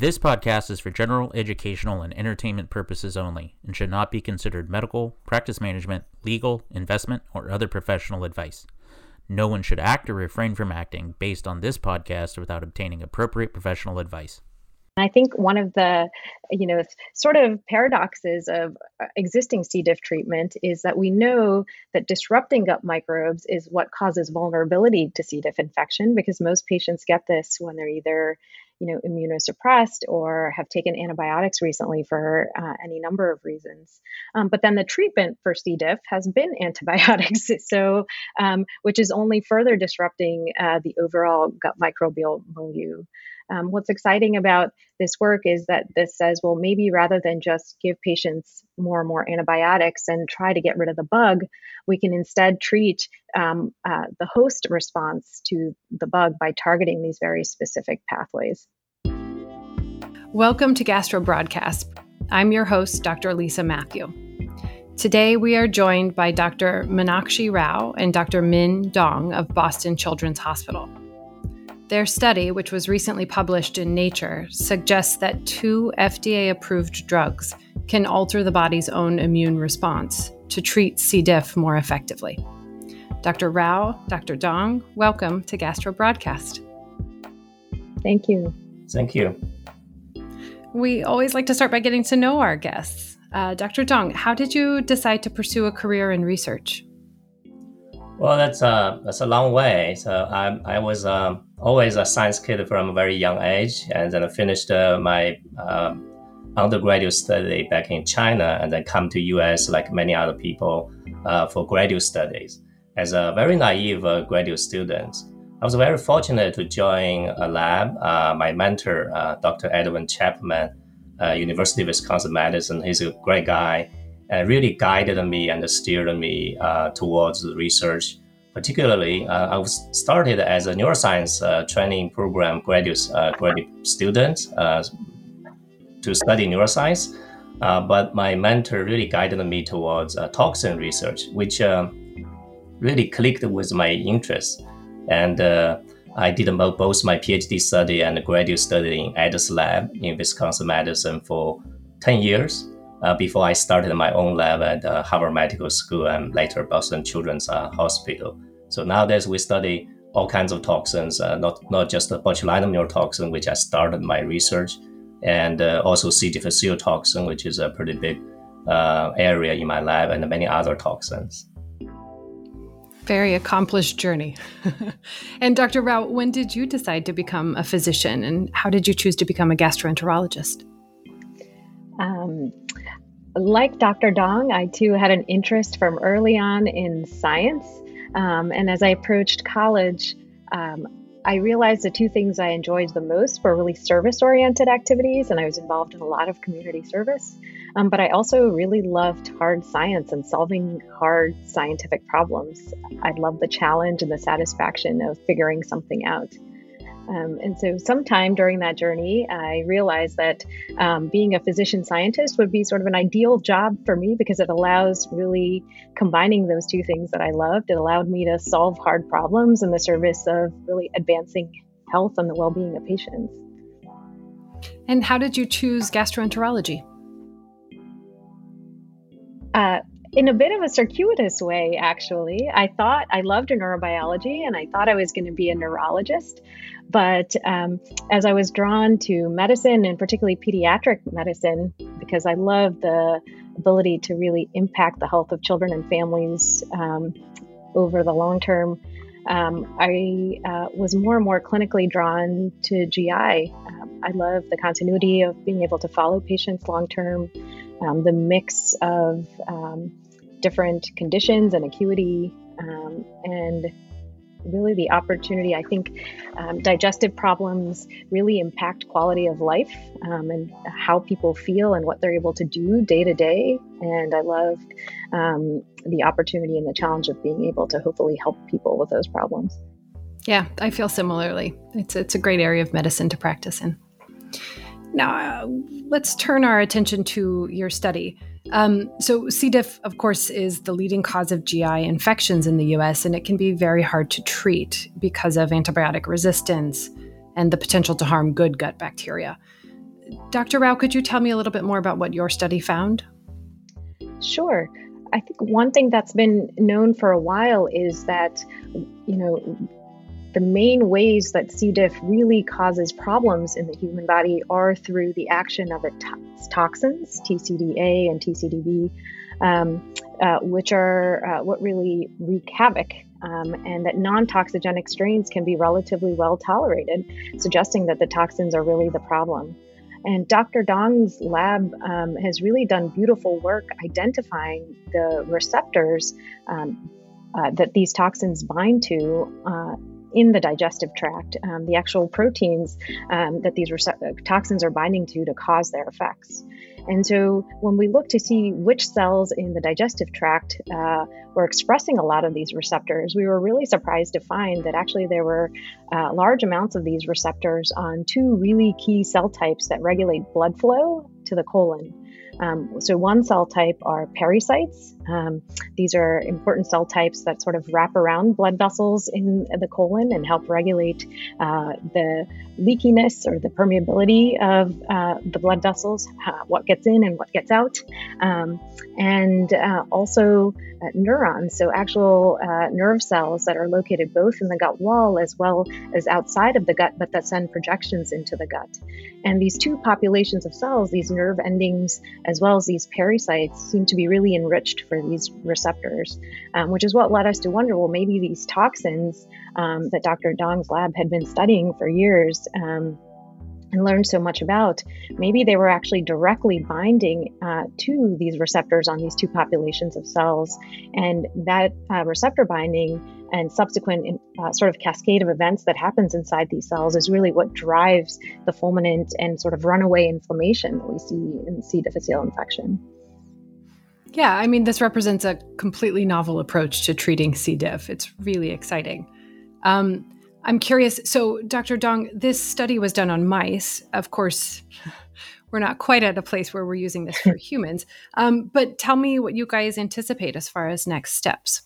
This podcast is for general educational and entertainment purposes only and should not be considered medical, practice management, legal, investment, or other professional advice. No one should act or refrain from acting based on this podcast without obtaining appropriate professional advice. I think one of the, you know, sort of paradoxes of uh, existing C. diff treatment is that we know that disrupting gut microbes is what causes vulnerability to C. diff infection because most patients get this when they're either, you know, immunosuppressed or have taken antibiotics recently for uh, any number of reasons. Um, but then the treatment for C. diff has been antibiotics, so um, which is only further disrupting uh, the overall gut microbial milieu. Um, what's exciting about this work is that this says, well, maybe rather than just give patients more and more antibiotics and try to get rid of the bug, we can instead treat um, uh, the host response to the bug by targeting these very specific pathways. Welcome to Gastro Broadcast. I'm your host, Dr. Lisa Mathew. Today, we are joined by Dr. Meenakshi Rao and Dr. Min Dong of Boston Children's Hospital. Their study, which was recently published in Nature, suggests that two FDA approved drugs can alter the body's own immune response to treat C. diff more effectively. Dr. Rao, Dr. Dong, welcome to Gastro Broadcast. Thank you. Thank you. We always like to start by getting to know our guests. Uh, Dr. Dong, how did you decide to pursue a career in research? Well, that's a uh, that's a long way. So I I was um, always a science kid from a very young age, and then I finished uh, my um, undergraduate study back in China, and then come to U.S. like many other people uh, for graduate studies. As a very naive uh, graduate student, I was very fortunate to join a lab. Uh, my mentor, uh, Dr. Edwin Chapman, University of Wisconsin Madison, he's a great guy and really guided me and steered me uh, towards research. Particularly, uh, I was started as a neuroscience uh, training program graduate uh, graduate student uh, to study neuroscience, uh, but my mentor really guided me towards toxin research, which really clicked with my interest. And I did both my PhD study and graduate study in Addis Lab in Wisconsin Madison for 10 years uh, before I started my own lab at uh, Harvard Medical School and later Boston Children's uh, Hospital. So nowadays we study all kinds of toxins, uh, not not just the botulinum neurotoxin, which I started my research, and uh, also C. difficile toxin, which is a pretty big uh, area in my lab, and many other toxins. Very accomplished journey. and Dr. Rao, when did you decide to become a physician, and how did you choose to become a gastroenterologist? Um, like Dr. Dong, I too had an interest from early on in science. Um, and as I approached college, um, I realized the two things I enjoyed the most were really service oriented activities, and I was involved in a lot of community service. Um, but I also really loved hard science and solving hard scientific problems. I loved the challenge and the satisfaction of figuring something out. Um, and so, sometime during that journey, I realized that um, being a physician scientist would be sort of an ideal job for me because it allows really combining those two things that I loved. It allowed me to solve hard problems in the service of really advancing health and the well being of patients. And how did you choose gastroenterology? Uh, in a bit of a circuitous way, actually. I thought I loved neurobiology and I thought I was going to be a neurologist. But um, as I was drawn to medicine and particularly pediatric medicine, because I love the ability to really impact the health of children and families um, over the long term, um, I uh, was more and more clinically drawn to GI. Um, I love the continuity of being able to follow patients long term, um, the mix of um, different conditions and acuity, um, and really the opportunity. I think um, digestive problems really impact quality of life um, and how people feel and what they're able to do day to day. And I loved um, the opportunity and the challenge of being able to hopefully help people with those problems. Yeah, I feel similarly. It's it's a great area of medicine to practice in. Now, uh, let's turn our attention to your study. Um, so, C. diff, of course, is the leading cause of GI infections in the US, and it can be very hard to treat because of antibiotic resistance and the potential to harm good gut bacteria. Dr. Rao, could you tell me a little bit more about what your study found? Sure. I think one thing that's been known for a while is that, you know, the main ways that C. diff really causes problems in the human body are through the action of its toxins, TCDA and TCDB, um, uh, which are uh, what really wreak havoc. Um, and that non toxigenic strains can be relatively well tolerated, suggesting that the toxins are really the problem. And Dr. Dong's lab um, has really done beautiful work identifying the receptors um, uh, that these toxins bind to uh, in the digestive tract, um, the actual proteins um, that these rece- toxins are binding to to cause their effects. And so when we look to see which cells in the digestive tract uh, were expressing a lot of these receptors, we were really surprised to find that actually there were uh, large amounts of these receptors on two really key cell types that regulate blood flow to the colon. Um, so, one cell type are pericytes. Um, these are important cell types that sort of wrap around blood vessels in the colon and help regulate uh, the leakiness or the permeability of uh, the blood vessels, uh, what gets in and what gets out. Um, and uh, also uh, neurons, so actual uh, nerve cells that are located both in the gut wall as well as outside of the gut, but that send projections into the gut. And these two populations of cells, these nerve endings as well as these pericytes, seem to be really enriched for these receptors, um, which is what led us to wonder well, maybe these toxins um, that Dr. Dong's lab had been studying for years. Um, and learned so much about, maybe they were actually directly binding uh, to these receptors on these two populations of cells. And that uh, receptor binding and subsequent uh, sort of cascade of events that happens inside these cells is really what drives the fulminant and sort of runaway inflammation that we see in C. difficile infection. Yeah, I mean, this represents a completely novel approach to treating C. diff. It's really exciting. Um, I'm curious. So, Dr. Dong, this study was done on mice. Of course, we're not quite at a place where we're using this for humans. Um, but tell me what you guys anticipate as far as next steps.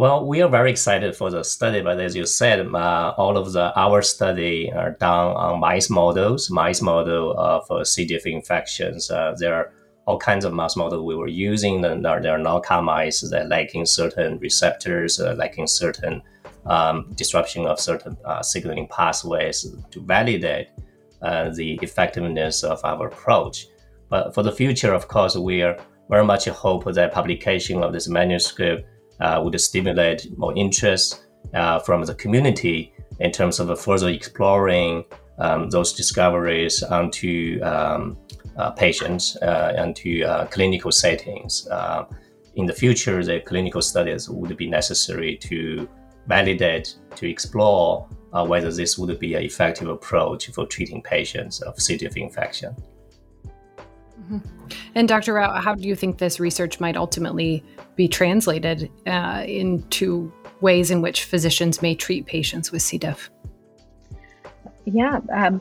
Well, we are very excited for the study, but as you said, uh, all of the our study are done on mice models, mice model of uh, C. diff infections. Uh, there are all kinds of mouse models we were using. And there are knockout mice that lacking certain receptors, uh, lacking certain um, disruption of certain uh, signaling pathways to validate uh, the effectiveness of our approach. But for the future, of course, we are very much hope that publication of this manuscript would stimulate more interest uh, from the community in terms of further exploring um, those discoveries onto um, uh, patients uh, and to clinical settings. in the future, the clinical studies would be necessary to validate to explore uh, whether this would be an effective approach for treating patients of C. diff infection. Mm-hmm. And Dr. Rao, how do you think this research might ultimately be translated uh, into ways in which physicians may treat patients with C. diff? Yeah, um,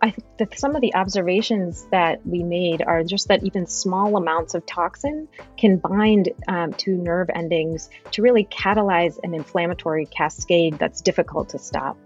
I think that some of the observations that we made are just that even small amounts of toxin can bind um, to nerve endings to really catalyze an inflammatory cascade that's difficult to stop.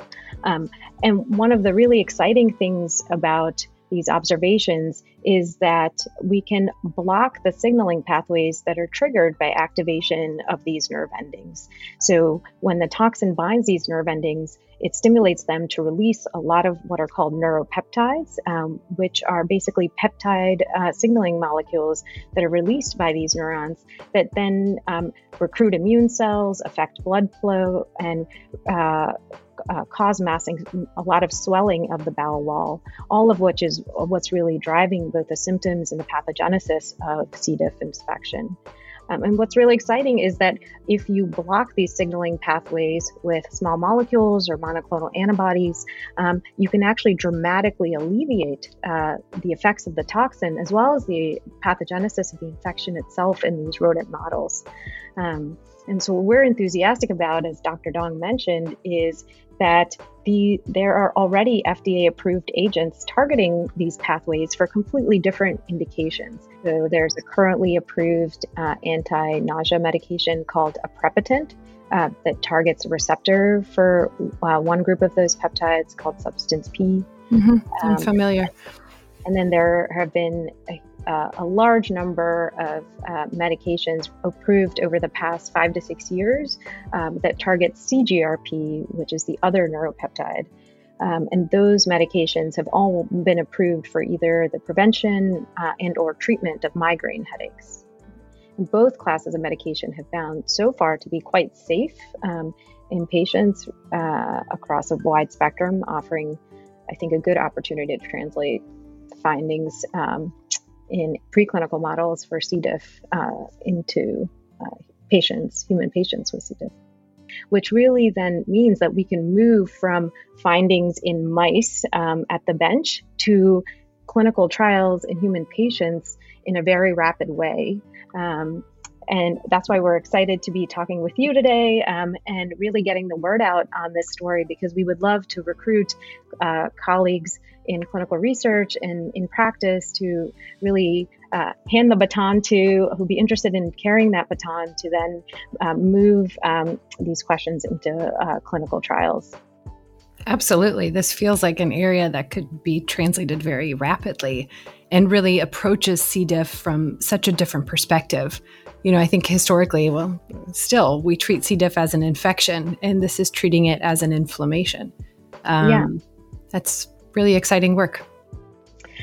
Um, and one of the really exciting things about these observations is that we can block the signaling pathways that are triggered by activation of these nerve endings. So, when the toxin binds these nerve endings, it stimulates them to release a lot of what are called neuropeptides, um, which are basically peptide uh, signaling molecules that are released by these neurons that then um, recruit immune cells, affect blood flow, and uh, uh, cause massing, a lot of swelling of the bowel wall, all of which is what's really driving both the symptoms and the pathogenesis of C. diff infection. Um, and what's really exciting is that if you block these signaling pathways with small molecules or monoclonal antibodies, um, you can actually dramatically alleviate uh, the effects of the toxin as well as the pathogenesis of the infection itself in these rodent models. Um, and so, what we're enthusiastic about, as Dr. Dong mentioned, is that the there are already FDA approved agents targeting these pathways for completely different indications. So there's a currently approved uh, anti-nausea medication called aprepitant uh, that targets a receptor for uh, one group of those peptides called substance P. Mm-hmm. I'm um, familiar. And then there have been a, uh, a large number of uh, medications approved over the past five to six years um, that target CGRP, which is the other neuropeptide. Um, and those medications have all been approved for either the prevention uh, and or treatment of migraine headaches. both classes of medication have found so far to be quite safe um, in patients uh, across a wide spectrum, offering, I think, a good opportunity to translate findings um, in preclinical models for C. diff uh, into uh, patients, human patients with C. diff which really then means that we can move from findings in mice um, at the bench to clinical trials in human patients in a very rapid way. Um, and that's why we're excited to be talking with you today um, and really getting the word out on this story because we would love to recruit uh, colleagues in clinical research and in practice to really uh, hand the baton to who'd be interested in carrying that baton to then um, move um, these questions into uh, clinical trials. Absolutely. This feels like an area that could be translated very rapidly and really approaches C. diff from such a different perspective. You know, I think historically, well, still, we treat C. diff as an infection, and this is treating it as an inflammation. Um, yeah. That's really exciting work.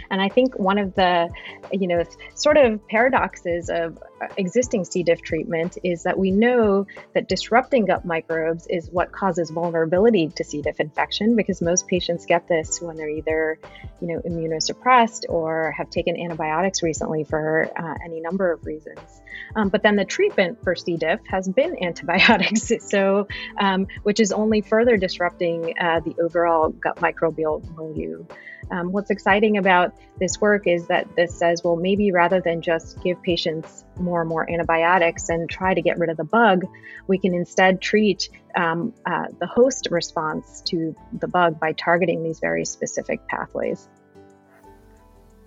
And I think one of the, you know, sort of paradoxes of existing C. diff treatment is that we know that disrupting gut microbes is what causes vulnerability to C. diff infection because most patients get this when they're either, you know, immunosuppressed or have taken antibiotics recently for uh, any number of reasons. Um, but then the treatment for C. diff has been antibiotics, so um, which is only further disrupting uh, the overall gut microbial milieu. Um, what's exciting about this work is that this says, well, maybe rather than just give patients more and more antibiotics and try to get rid of the bug, we can instead treat um, uh, the host response to the bug by targeting these very specific pathways.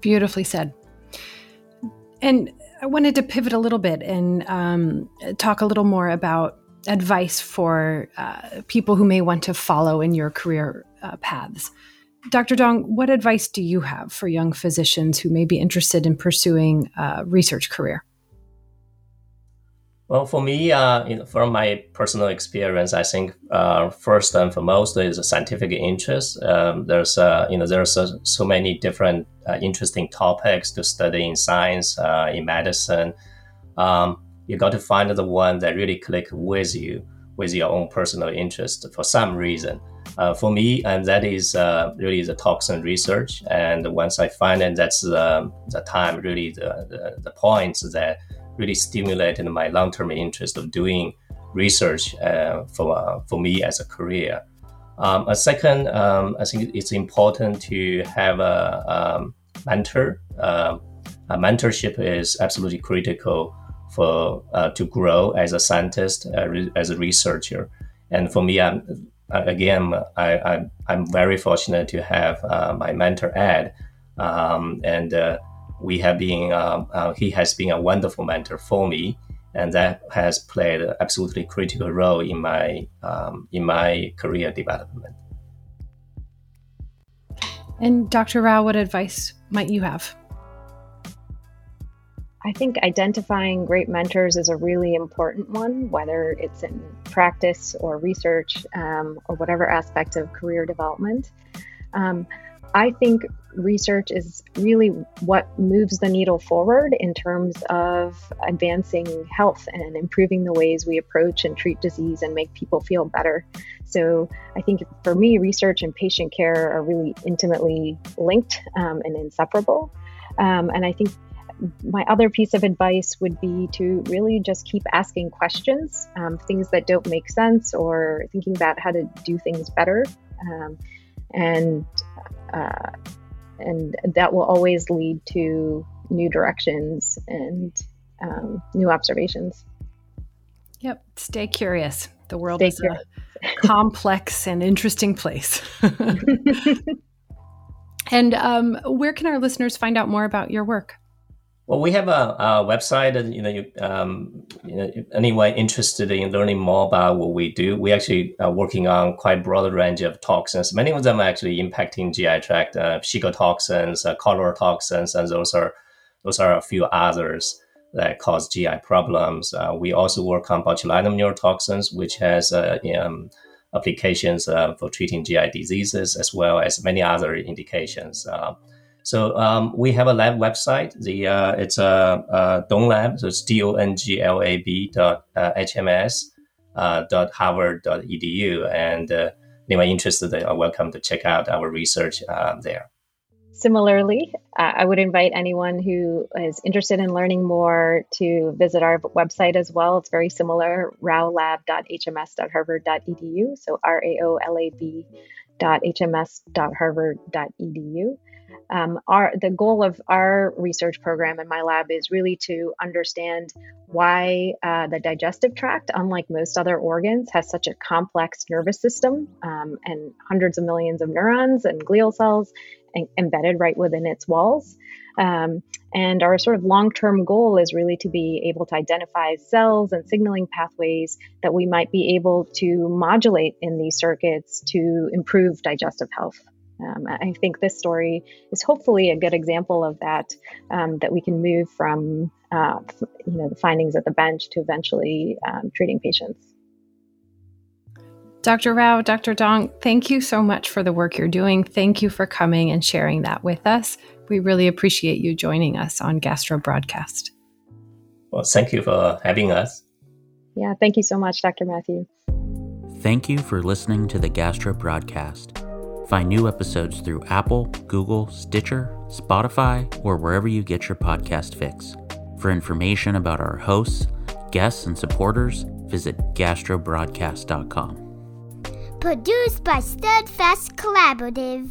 Beautifully said. And I wanted to pivot a little bit and um, talk a little more about advice for uh, people who may want to follow in your career uh, paths. Dr. Dong, what advice do you have for young physicians who may be interested in pursuing a research career? Well, for me, uh, you know, from my personal experience, I think uh, first and foremost is a scientific interest. Um, there's, uh, you know, there's so, so many different uh, interesting topics to study in science, uh, in medicine. Um, you got to find the one that really click with you, with your own personal interest for some reason. Uh, for me, and that is really the toxin research. And once I find it, that's the, the time, really the, the, the points that really stimulated my long-term interest of doing research uh, for, uh, for me as a career. Um, a second, um, I think it's important to have a, um, mentor. Uh, a mentorship is absolutely critical for uh, to grow as a scientist, uh, as a researcher. And for me, I'm, again, I, am very fortunate to have uh, my mentor Ed, um, and we have been uh, uh, he has been a wonderful mentor for me and that has played an absolutely critical role in my um, in my career development and dr rao what advice might you have I think identifying great mentors is a really important one, whether it's in practice or research um, or whatever aspect of career development. Um, I think research is really what moves the needle forward in terms of advancing health and improving the ways we approach and treat disease and make people feel better. So I think for me, research and patient care are really intimately linked um, and inseparable. Um, and I think my other piece of advice would be to really just keep asking questions, um, things that don't make sense, or thinking about how to do things better. Um, and uh, and that will always lead to new directions and um, new observations. Yep, stay curious. The world stay is curious. a complex and interesting place. and um, where can our listeners find out more about your work? Well, we have a, a website. And, you know, you, um, you know, anyone interested in learning more about what we do, we actually are working on quite broad range of toxins. Many of them are actually impacting GI tract, uh, toxins, uh, cholera toxins, and those are those are a few others that cause GI problems. Uh, we also work on botulinum neurotoxins, which has uh, um, applications uh, for treating GI diseases as well as many other indications. Uh, so um, we have a lab website. The uh, it's a uh, uh, Dong Lab. So it's D O N G L A B dot H M S dot Harvard dot edu. And anyone interested, are welcome to check out our research there. Similarly, uh, I would invite anyone who is interested in learning more to visit our website as well. It's very similar, raolab.hms.harvard.edu. So R A O L A B dot hms.harvard.edu. Um, our the goal of our research program in my lab is really to understand why uh, the digestive tract, unlike most other organs, has such a complex nervous system um, and hundreds of millions of neurons and glial cells embedded right within its walls. Um, and our sort of long term goal is really to be able to identify cells and signaling pathways that we might be able to modulate in these circuits to improve digestive health. Um, I think this story is hopefully a good example of that, um, that we can move from uh, you know the findings at the bench to eventually um, treating patients. Dr. Rao, Dr. Dong, thank you so much for the work you're doing. Thank you for coming and sharing that with us. We really appreciate you joining us on Gastro Broadcast. Well, thank you for having us. Yeah, thank you so much, Dr. Mathew. Thank you for listening to the Gastro Broadcast. Find new episodes through Apple, Google, Stitcher, Spotify, or wherever you get your podcast fix. For information about our hosts, guests, and supporters, visit gastrobroadcast.com. Produced by Steadfast Collaborative.